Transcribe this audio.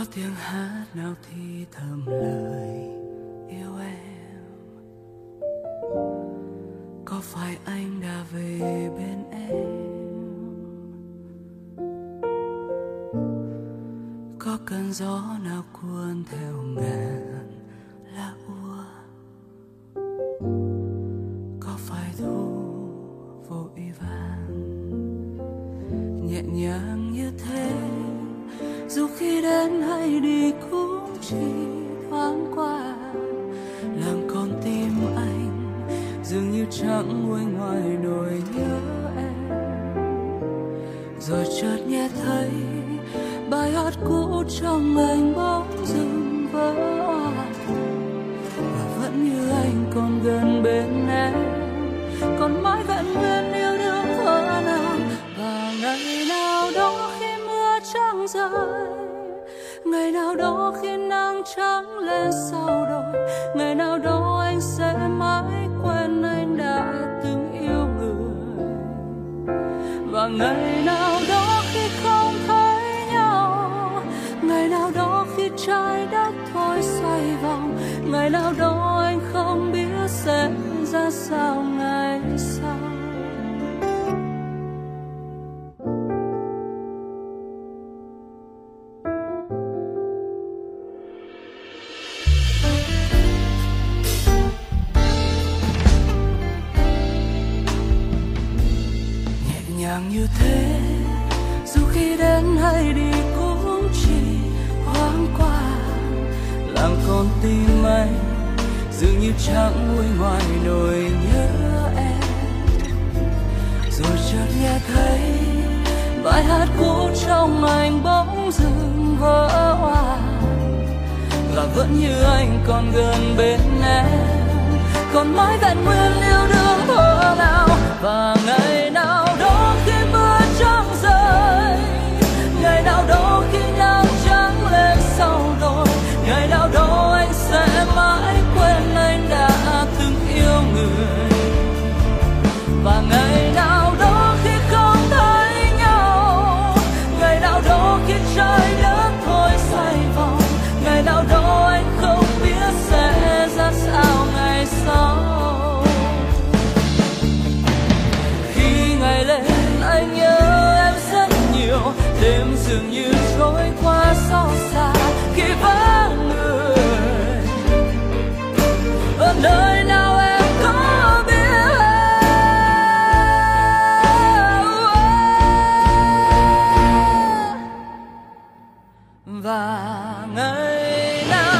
có tiếng hát nào thì thầm lời yêu em. Có phải anh đã về bên em? Có cơn gió nào cuốn theo ngàn lá úa? Có phải thu vội vàng nhẹ nhàng như thế? Đến hay đi cũng chỉ thoáng qua. Làm con tim anh dường như chẳng nguôi ngoài nỗi nhớ em. Rồi chợt nghe thấy bài hát cũ trong anh bỗng dừng vỡ. Òa và vẫn như anh còn gần bên em, còn mãi vẫn bên em trắng lên sau đôi. Ngày nào đó anh sẽ mãi quên anh đã từng yêu người. Và ngày nào đó khi không thấy nhau, ngày nào đó khi trái đất thôi xoay vòng, ngày nào đó anh không biết sẽ ra sao ngày sau. Nhẹ như thế. Dù khi đến hay đi cũng chỉ thoáng qua làm con tim anh dường như chẳng nguôi ngoài nỗi nhớ em. Rồi chợt nghe thấy bài hát cũ trong anh bỗng dừng vỡ hòa, và vẫn như anh còn gần bên em. Còn mãi vẹn nguyên yêu đương thuở nào. Và ngày nay dường như trôi qua sao xa khi vắng người. Ở nơi nào em có biết? Và ngày nào